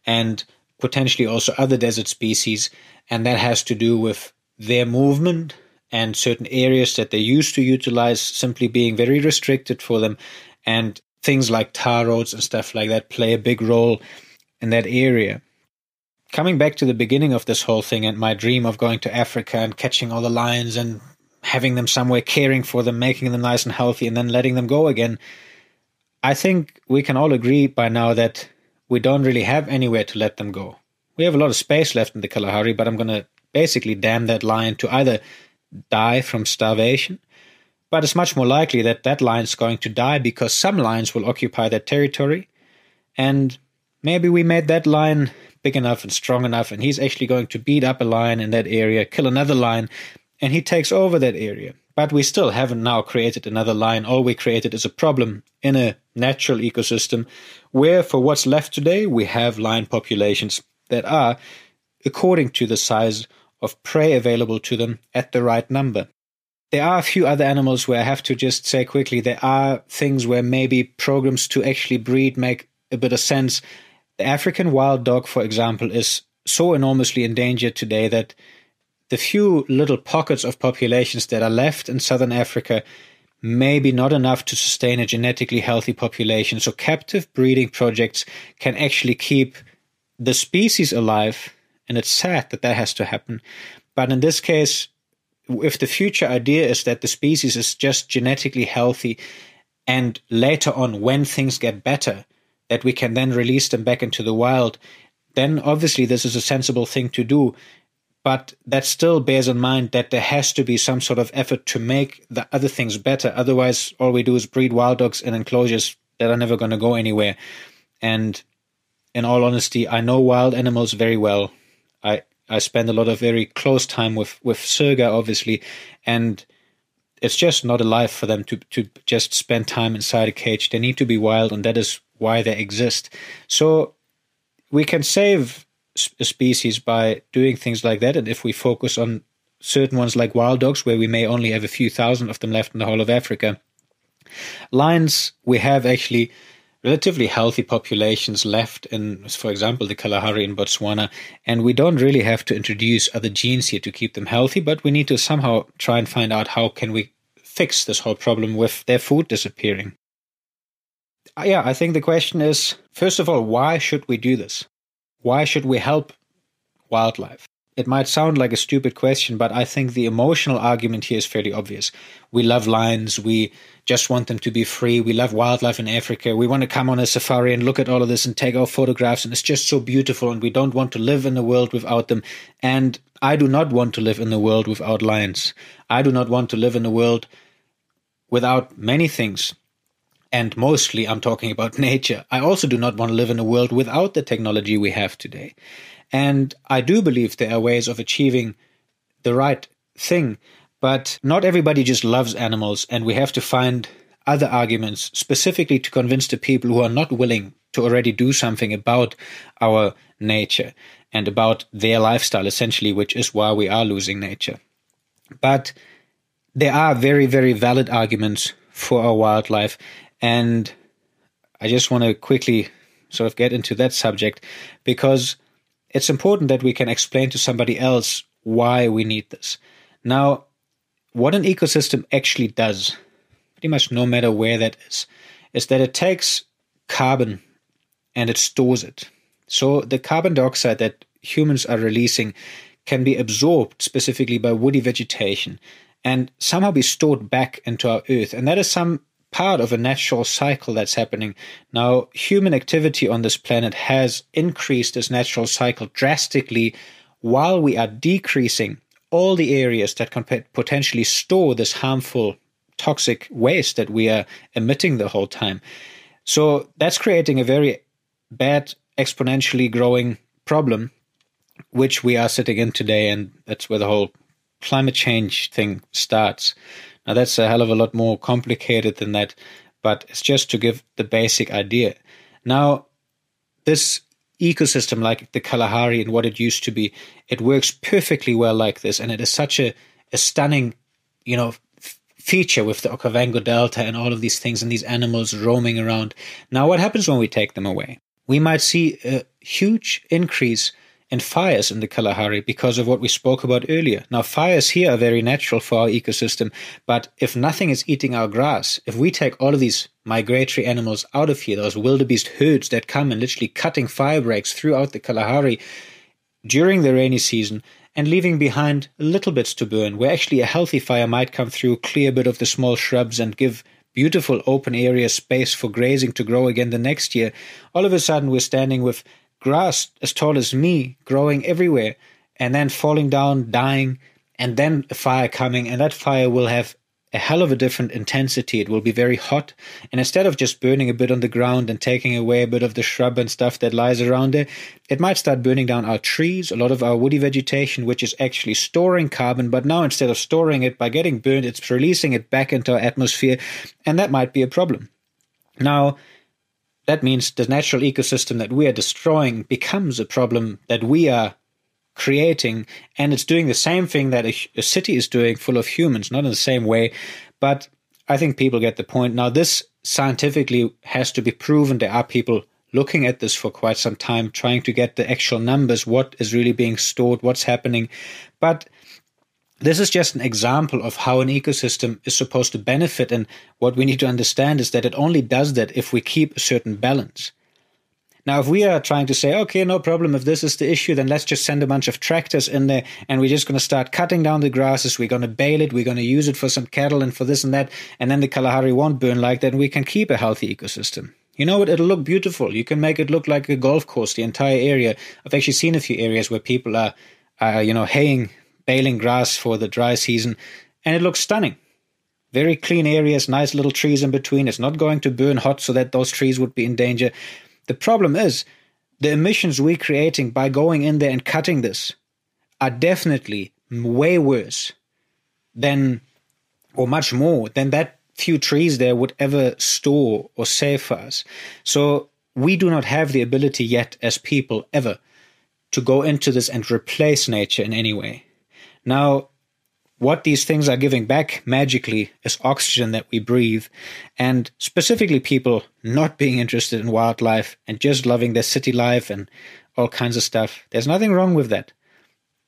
and potentially also other desert species. And that has to do with their movement and certain areas that they used to utilize simply being very restricted for them. And things like tar roads and stuff like that play a big role in that area coming back to the beginning of this whole thing and my dream of going to Africa and catching all the lions and having them somewhere, caring for them, making them nice and healthy, and then letting them go again. I think we can all agree by now that we don't really have anywhere to let them go. We have a lot of space left in the Kalahari, but I'm going to basically damn that lion to either die from starvation, but it's much more likely that that lion's going to die because some lions will occupy that territory, and maybe we made that lion big enough and strong enough, and he's actually going to beat up a lion in that area, kill another lion, and he takes over that area. But we still haven't now created another lion. All we created is a problem in a natural ecosystem where, for what's left today, we have lion populations that are, according to the size of prey available to them, at the right number. There are a few other animals where I have to just say quickly there are things where maybe programs to actually breed make a bit of sense. The African wild dog, for example, is so enormously endangered today that the few little pockets of populations that are left in southern Africa may be not enough to sustain a genetically healthy population. So, captive breeding projects can actually keep the species alive, and it's sad that that has to happen. But in this case, if the future idea is that the species is just genetically healthy, and later on, when things get better, that we can then release them back into the wild, then obviously this is a sensible thing to do. But that still bears in mind that there has to be some sort of effort to make the other things better. Otherwise, all we do is breed wild dogs in enclosures that are never going to go anywhere. And in all honesty, I know wild animals very well. I I spend a lot of very close time with with Sirga, obviously, and it's just not a life for them to to just spend time inside a cage. They need to be wild, and that is why they exist. So we can save a species by doing things like that, and if we focus on certain ones like wild dogs, where we may only have a few thousand of them left in the whole of Africa. Lions, we have actually relatively healthy populations left in, for example, the Kalahari in Botswana. And we don't really have to introduce other genes here to keep them healthy, but we need to somehow try and find out how can we fix this whole problem with their food disappearing. Uh, yeah, I think the question is first of all, why should we do this? Why should we help wildlife? It might sound like a stupid question, but I think the emotional argument here is fairly obvious. We love lions. We just want them to be free. We love wildlife in Africa. We want to come on a safari and look at all of this and take our photographs. And it's just so beautiful. And we don't want to live in a world without them. And I do not want to live in a world without lions. I do not want to live in a world without many things. And mostly, I'm talking about nature. I also do not want to live in a world without the technology we have today. And I do believe there are ways of achieving the right thing, but not everybody just loves animals, and we have to find other arguments specifically to convince the people who are not willing to already do something about our nature and about their lifestyle, essentially, which is why we are losing nature. But there are very, very valid arguments for our wildlife, and I just want to quickly sort of get into that subject because it's important that we can explain to somebody else why we need this. Now, what an ecosystem actually does, pretty much no matter where that is, is that it takes carbon and it stores it. So the carbon dioxide that humans are releasing can be absorbed specifically by woody vegetation and somehow be stored back into our earth. And that is some part of a natural cycle that's happening. Now, human activity on this planet has increased this natural cycle drastically while we are decreasing all the areas that can potentially store this harmful toxic waste that we are emitting the whole time. So that's creating a very bad, exponentially growing problem, which we are sitting in today. And that's where the whole climate change thing starts. Now, that's a hell of a lot more complicated than that, but it's just to give the basic idea. Now, this ecosystem, like the Kalahari and what it used to be, it works perfectly well like this, and it is such a, a stunning, you know, feature with the Okavango Delta and all of these things and these animals roaming around. Now, what happens when we take them away? We might see a huge increase and fires in the Kalahari because of what we spoke about earlier. Now, fires here are very natural for our ecosystem, but if nothing is eating our grass, if we take all of these migratory animals out of here, those wildebeest herds that come and literally cutting fire breaks throughout the Kalahari during the rainy season and leaving behind little bits to burn, where actually a healthy fire might come through, clear a bit of the small shrubs and give beautiful open area space for grazing to grow again the next year, all of a sudden we're standing with grass as tall as me growing everywhere and then falling down, dying, and then a fire coming, and that fire will have a hell of a different intensity. It will be very hot, and instead of just burning a bit on the ground and taking away a bit of the shrub and stuff that lies around there, it might start burning down our trees, a lot of our woody vegetation, which is actually storing carbon. But now instead of storing it by getting burned, it's releasing it back into our atmosphere, and that might be a problem. Now, that means the natural ecosystem that we are destroying becomes a problem that we are creating, and it's doing the same thing that a, a, city is doing, full of humans, not in the same way. But I think people get the point. Now, this scientifically has to be proven. There are people looking at this for quite some time, trying to get the actual numbers, what is really being stored, what's happening. But this is just an example of how an ecosystem is supposed to benefit. And what we need to understand is that it only does that if we keep a certain balance. Now, if we are trying to say, okay, no problem, if this is the issue, then let's just send a bunch of tractors in there and we're just going to start cutting down the grasses. We're going to bale it. We're going to use it for some cattle and for this and that. And then the Kalahari won't burn like that. And we can keep a healthy ecosystem. You know what? It'll look beautiful. You can make it look like a golf course, the entire area. I've actually seen a few areas where people are, are you know, haying, baling grass for the dry season, and it looks stunning. Very clean areas, nice little trees in between. It's not going to burn hot so that those trees would be in danger. The problem is the emissions we're creating by going in there and cutting this are definitely way worse than, or much more than that few trees there would ever store or save for us. So we do not have the ability yet as people ever to go into this and replace nature in any way. Now, what these things are giving back magically is oxygen that we breathe, and specifically people not being interested in wildlife and just loving their city life and all kinds of stuff. There's nothing wrong with that.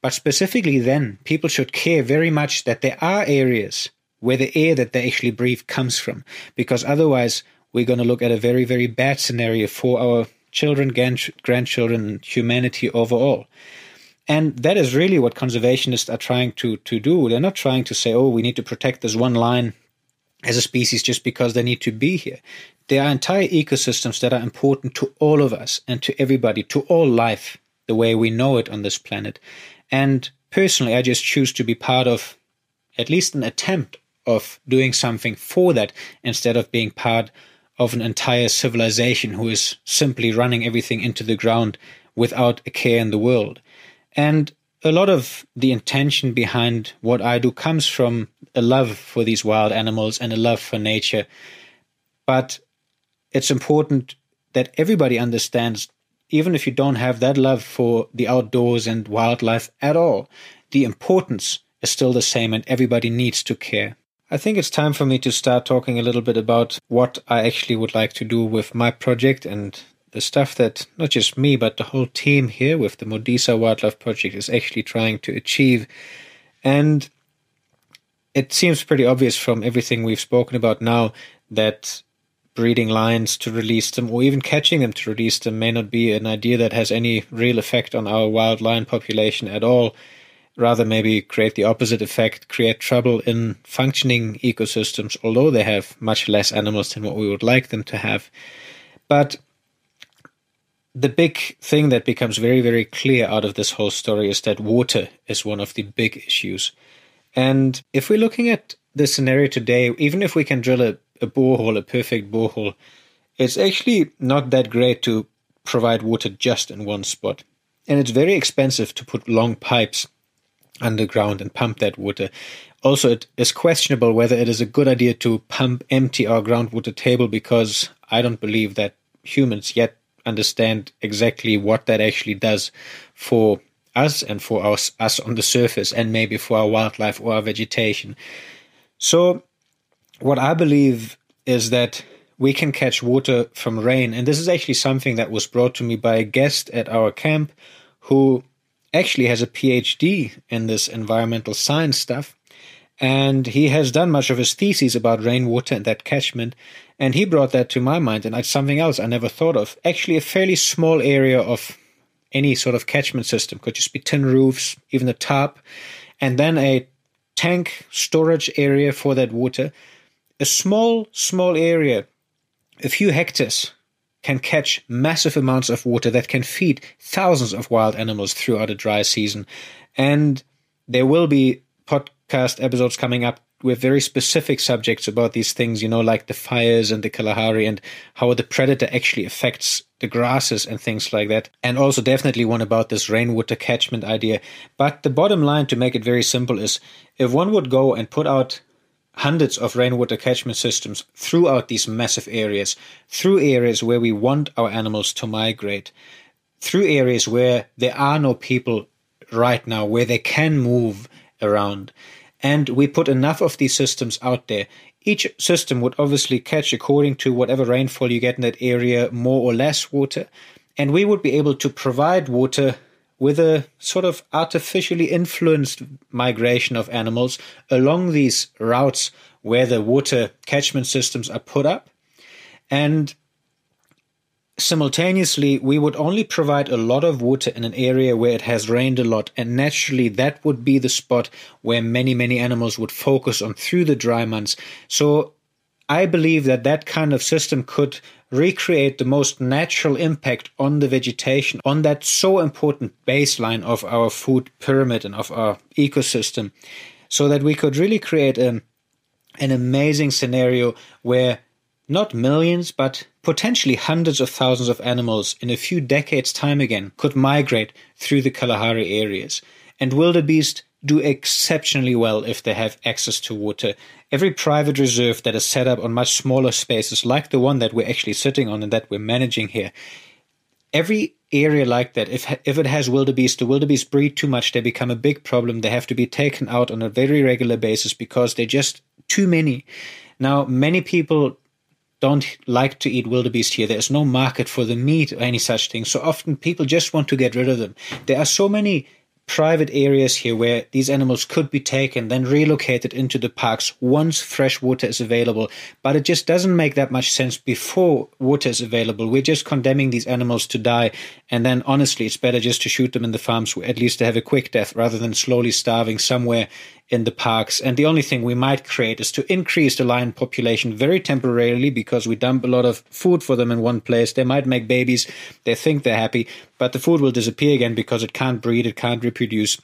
But specifically, then, people should care very much that there are areas where the air that they actually breathe comes from, because otherwise, we're going to look at a very, very bad scenario for our children, grandchildren, and humanity overall. And that is really what conservationists are trying to, to do. They're not trying to say, oh, we need to protect this one line as a species just because they need to be here. There are entire ecosystems that are important to all of us and to everybody, to all life, the way we know it on this planet. And personally, I just choose to be part of at least an attempt of doing something for that instead of being part of an entire civilization who is simply running everything into the ground without a care in the world. And a lot of the intention behind what I do comes from a love for these wild animals and a love for nature. But it's important that everybody understands, even if you don't have that love for the outdoors and wildlife at all, the importance is still the same and everybody needs to care. I think it's time for me to start talking a little bit about what I actually would like to do with my project and the stuff that not just me, but the whole team here with the Modisa Wildlife Project is actually trying to achieve. And it seems pretty obvious from everything we've spoken about now that breeding lions to release them or even catching them to release them may not be an idea that has any real effect on our wild lion population at all. Rather, maybe create the opposite effect, create trouble in functioning ecosystems, although they have much less animals than what we would like them to have. But the big thing that becomes very, very clear out of this whole story is that water is one of the big issues. And if we're looking at the scenario today, even if we can drill a, a borehole, a perfect borehole, it's actually not that great to provide water just in one spot. And it's very expensive to put long pipes underground and pump that water. Also, it is questionable whether it is a good idea to pump empty our groundwater table because I don't believe that humans yet understand exactly what that actually does for us and for us, us on the surface and maybe for our wildlife or our vegetation. So, what I believe is that we can catch water from rain. And this is actually something that was brought to me by a guest at our camp who actually has a PhD in this environmental science stuff. And he has done much of his thesis about rainwater and that catchment. And he brought that to my mind, and it's something else I never thought of. Actually, a fairly small area of any sort of catchment system could just be tin roofs, even the tarp, and then a tank storage area for that water. A small, small area, a few hectares, can catch massive amounts of water that can feed thousands of wild animals throughout a dry season. And there will be podcast episodes coming up with very specific subjects about these things, you know, like the fires and the Kalahari and how the predator actually affects the grasses and things like that. And also definitely one about this rainwater catchment idea. But the bottom line to make it very simple is if one would go and put out hundreds of rainwater catchment systems throughout these massive areas, through areas where we want our animals to migrate, through areas where there are no people right now, where they can move around, and we put enough of these systems out there. Each system would obviously catch according to whatever rainfall you get in that area, more or less water. And we would be able to provide water with a sort of artificially influenced migration of animals along these routes where the water catchment systems are put up. And simultaneously, we would only provide a lot of water in an area where it has rained a lot, and naturally, that would be the spot where many, many animals would focus on through the dry months. So, I believe that that kind of system could recreate the most natural impact on the vegetation, on that so important baseline of our food pyramid and of our ecosystem, so that we could really create a, an amazing scenario where not millions, but potentially hundreds of thousands of animals in a few decades' time again could migrate through the Kalahari areas. And wildebeest do exceptionally well if they have access to water. Every private reserve that is set up on much smaller spaces, like the one that we're actually sitting on and that we're managing here, every area like that, if if it has wildebeest, the wildebeest breed too much, they become a big problem. They have to be taken out on a very regular basis because they're just too many. Now, many people don't like to eat wildebeest here. There's no market for the meat or any such thing. So often people just want to get rid of them. There are so many private areas here where these animals could be taken, then relocated into the parks once fresh water is available. But it just doesn't make that much sense before water is available. We're just condemning these animals to die. And then honestly, it's better just to shoot them in the farms, at least to have a quick death rather than slowly starving somewhere in the parks. And the only thing we might create is to increase the lion population very temporarily because we dump a lot of food for them in one place. They might make babies. They think they're happy, but the food will disappear again because it can't breed, it can't reproduce.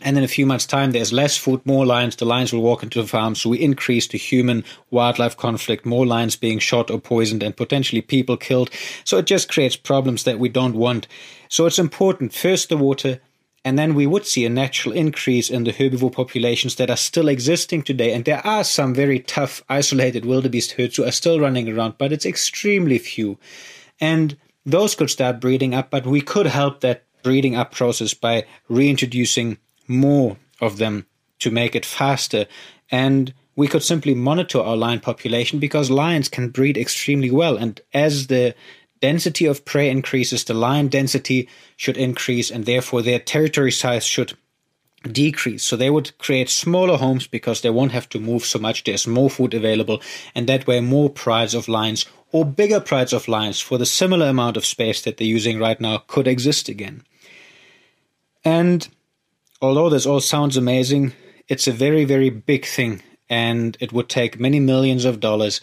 And in a few months' time, there's less food, more lions. The lions will walk into the farm. So we increase the human wildlife conflict, more lions being shot or poisoned, and potentially people killed. So it just creates problems that we don't want. So it's important first the water, and then we would see a natural increase in the herbivore populations that are still existing today. And there are some very tough, isolated wildebeest herds who are still running around, but it's extremely few. And those could start breeding up, but we could help that breeding up process by reintroducing more of them to make it faster. And we could simply monitor our lion population because lions can breed extremely well. And as the density of prey increases, the lion density should increase, and therefore their territory size should decrease. So they would create smaller homes because they won't have to move so much. There's more food available, and that way more prides of lions or bigger prides of lions for the similar amount of space that they're using right now could exist again. And although this all sounds amazing, it's a very, very big thing, and it would take many millions of dollars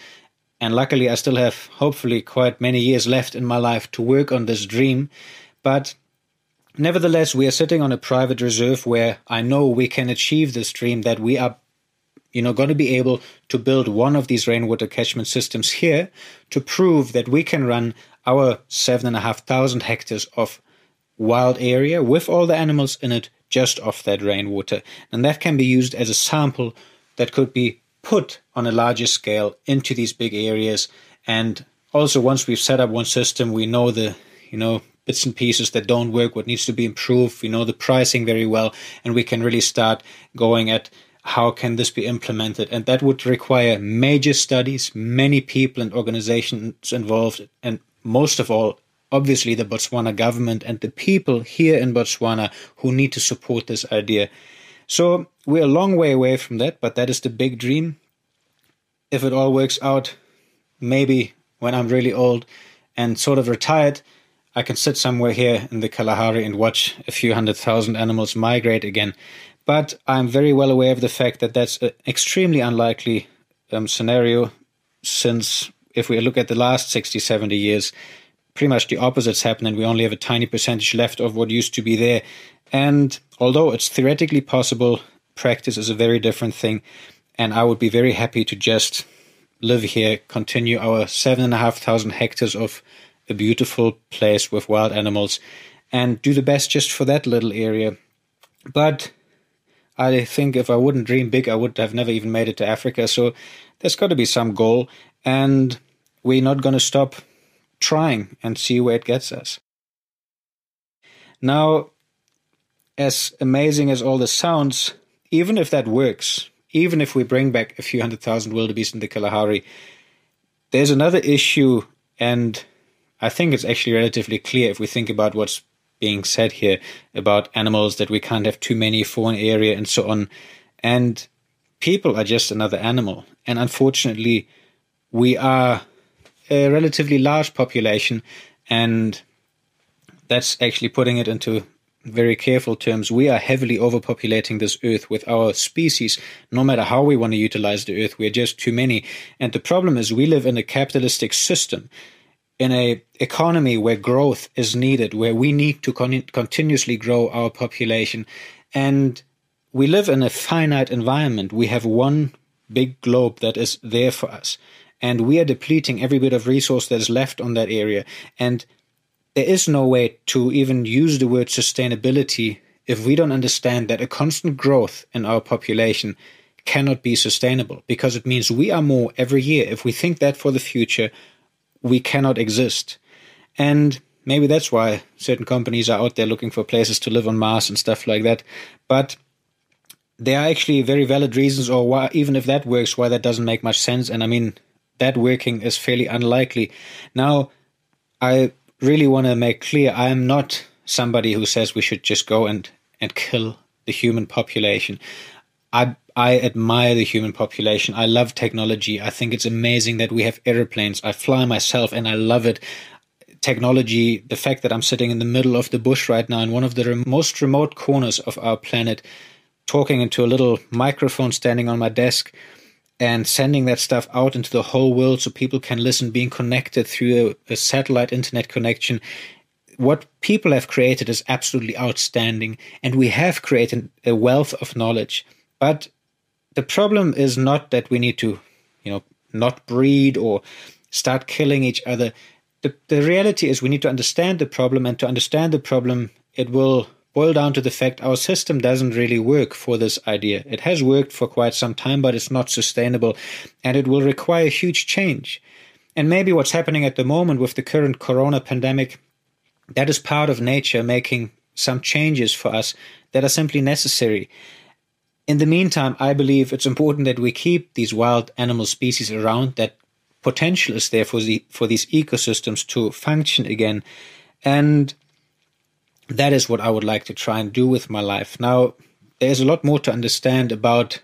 and luckily, I still have hopefully quite many years left in my life to work on this dream. But nevertheless, we are sitting on a private reserve where I know we can achieve this dream that we are you know going to be able to build one of these rainwater catchment systems here to prove that we can run our seven and a half thousand hectares of wild area with all the animals in it just off that rainwater and that can be used as a sample that could be put on a larger scale into these big areas. And also, once we've set up one system, we know the, you know, bits and pieces that don't work, what needs to be improved, we know the pricing very well, and we can really start going at how can this be implemented. And that would require major studies many people and organizations involved and most of all obviously the botswana government and the people here in botswana who need to support this idea so we're a long way away from that, but that is the big dream. If it all works out, maybe when I'm really old and sort of retired, I can sit somewhere here in the Kalahari and watch a few hundred thousand animals migrate again. But I'm very well aware of the fact that that's an extremely unlikely um, scenario, since if we look at the last 60, 70 years, pretty much the opposite's happened, and we only have a tiny percentage left of what used to be there. And although it's theoretically possible, practice is a very different thing. And I would be very happy to just live here, continue our seven and a half thousand hectares of a beautiful place with wild animals, and do the best just for that little area. But I think if I wouldn't dream big, I would have never even made it to Africa. So there's got to be some goal, and we're not going to stop trying and see where it gets us. Now, as amazing as all this sounds, even if that works, even if we bring back a few hundred thousand wildebeest in the Kalahari, there's another issue, and I think it's actually relatively clear if we think about what's being said here about animals that we can't have too many for an area and so on. And people are just another animal. And unfortunately, we are a relatively large population And that's actually putting it into very careful terms. We are heavily overpopulating this earth with our species. No matter how we want to utilize the earth, we're just too many. And the problem is we live in a capitalistic system in a economy where growth is needed, where we need to con- continuously grow our population, and we live in a finite environment. We have one big globe that is there for us, and we are depleting every bit of resource that is left on that area. And there is no way to even use the word sustainability if we don't understand that a constant growth in our population cannot be sustainable because it means we are more every year. If we think that for the future, we cannot exist. And maybe that's why certain companies are out there looking for places to live on Mars and stuff like that. But there are actually very valid reasons, or why, even if that works, why that doesn't make much sense. And I mean, that working is fairly unlikely. Now, I really want to make clear I am not somebody who says we should just go and, and kill the human population. I I admire the human population. I love technology. I think it's amazing that we have airplanes. I fly myself and I love it. Technology, the fact that I'm sitting in the middle of the bush right now in one of the most remote corners of our planet, talking into a little microphone standing on my desk and sending that stuff out into the whole world so people can listen, being connected through a, a satellite internet connection what people have created is absolutely outstanding, and we have created a wealth of knowledge. But the problem is not that we need to, you know, not breed or start killing each other. The, the reality is we need to understand the problem, and to understand the problem, it will boil down to the fact our system doesn't really work for this idea. It has worked for quite some time, but it's not sustainable, and it will require huge change. And maybe what's happening at the moment with the current corona pandemic, that is part of nature making some changes for us that are simply necessary. In the meantime, I believe it's important that we keep these wild animal species around, that potential is there for, the, for these ecosystems to function again. And that is what I would like to try and do with my life. Now, there's a lot more to understand about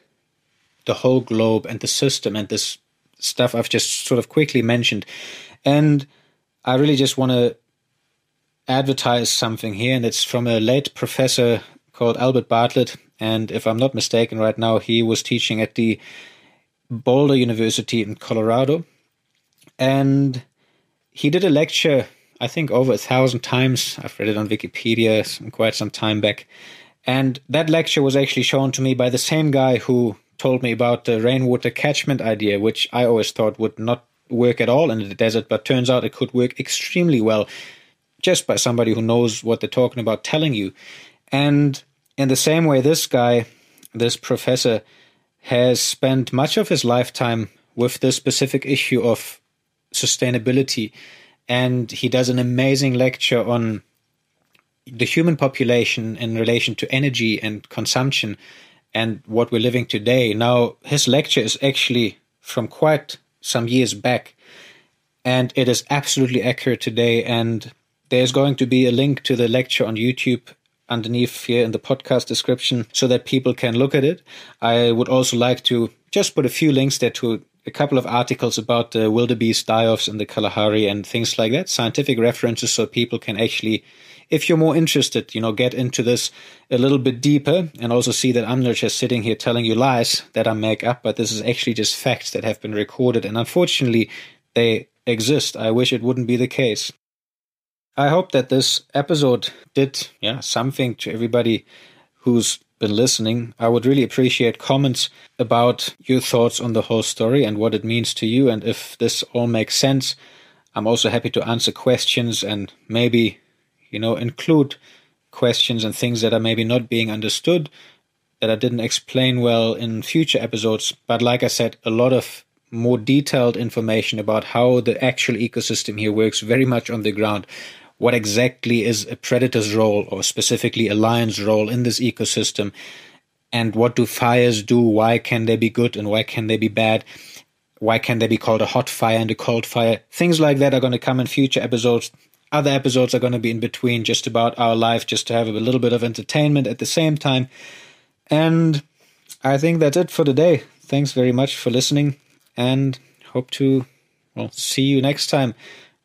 the whole globe and the system and this stuff I've just sort of quickly mentioned. And I really just want to advertise something here, and it's from a late professor called Albert Bartlett. And if I'm not mistaken, right now he was teaching at the Boulder University in Colorado. And he did a lecture, I think, over a thousand times. I've read it on Wikipedia some, quite some time back. And that lecture was actually shown to me by the same guy who told me about the rainwater catchment idea, which I always thought would not work at all in the desert, but turns out it could work extremely well just by somebody who knows what they're talking about telling you. And in the same way, this guy, this professor, has spent much of his lifetime with this specific issue of sustainability. And he does an amazing lecture on the human population in relation to energy and consumption and what we're living today. Now, his lecture is actually from quite some years back, and it is absolutely accurate today. And there's going to be a link to the lecture on YouTube underneath here in the podcast description so that people can look at it. I would also like to just put a few links there to a couple of articles about the wildebeest die-offs in the Kalahari and things like that, scientific references so people can actually, if you're more interested, you know, get into this a little bit deeper and also see that I'm not just sitting here telling you lies that I make up, but this is actually just facts that have been recorded. And unfortunately, they exist. I wish it wouldn't be the case. I hope that this episode did yeah something to everybody who's been listening. I would really appreciate comments about your thoughts on the whole story and what it means to you and if this all makes sense. I'm also happy to answer questions and maybe you know include questions and things that are maybe not being understood that I didn't explain well in future episodes. But like I said, a lot of more detailed information about how the actual ecosystem here works very much on the ground what exactly is a predator's role or specifically a lion's role in this ecosystem and what do fires do why can they be good and why can they be bad why can they be called a hot fire and a cold fire? Things like that are going to come in future episodes. Other episodes are going to be in between just about our life just to have a little bit of entertainment at the same time. And i think that's it for today. Thanks very much for listening and hope to well see you next time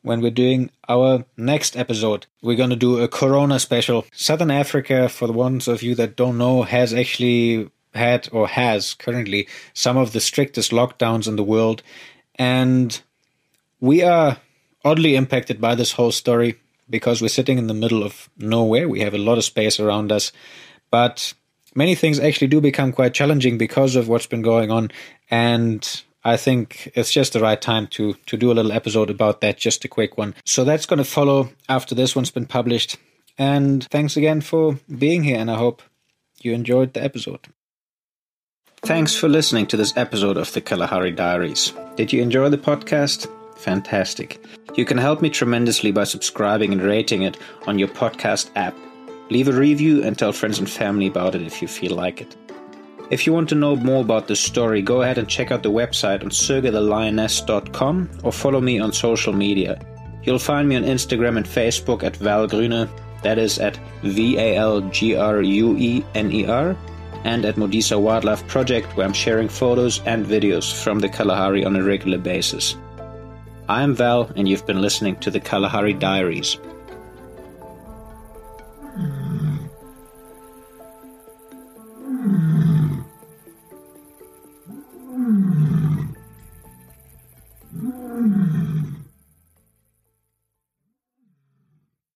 when we're doing our next episode. We're going to do a Corona special. Southern Africa, for the ones of you that don't know, has actually had or has currently some of the strictest lockdowns in the world. And we are oddly impacted by this whole story because we're sitting in the middle of nowhere. We have a lot of space around us. But many things actually do become quite challenging because of what's been going on. And I think it's just the right time to to do a little episode about that, just a quick one. So that's going to follow after this one's been published. And thanks again for being here, and I hope you enjoyed the episode. Thanks for listening to this episode of the Kalahari Diaries. Did you enjoy the podcast? Fantastic. You can help me tremendously by subscribing and rating it on your podcast app. Leave a review and tell friends and family about it if you feel like it. If you want to know more about this story, go ahead and check out the website on sirgathelioness.com or follow me on social media. You'll find me on Instagram and Facebook at Valgruener, that is at V A L G R U E N E R, and at Modisa Wildlife Project, where I'm sharing photos and videos from the Kalahari on a regular basis. I'm Val, and you've been listening to the Kalahari Diaries. Mm. Mm. Mm-hmm.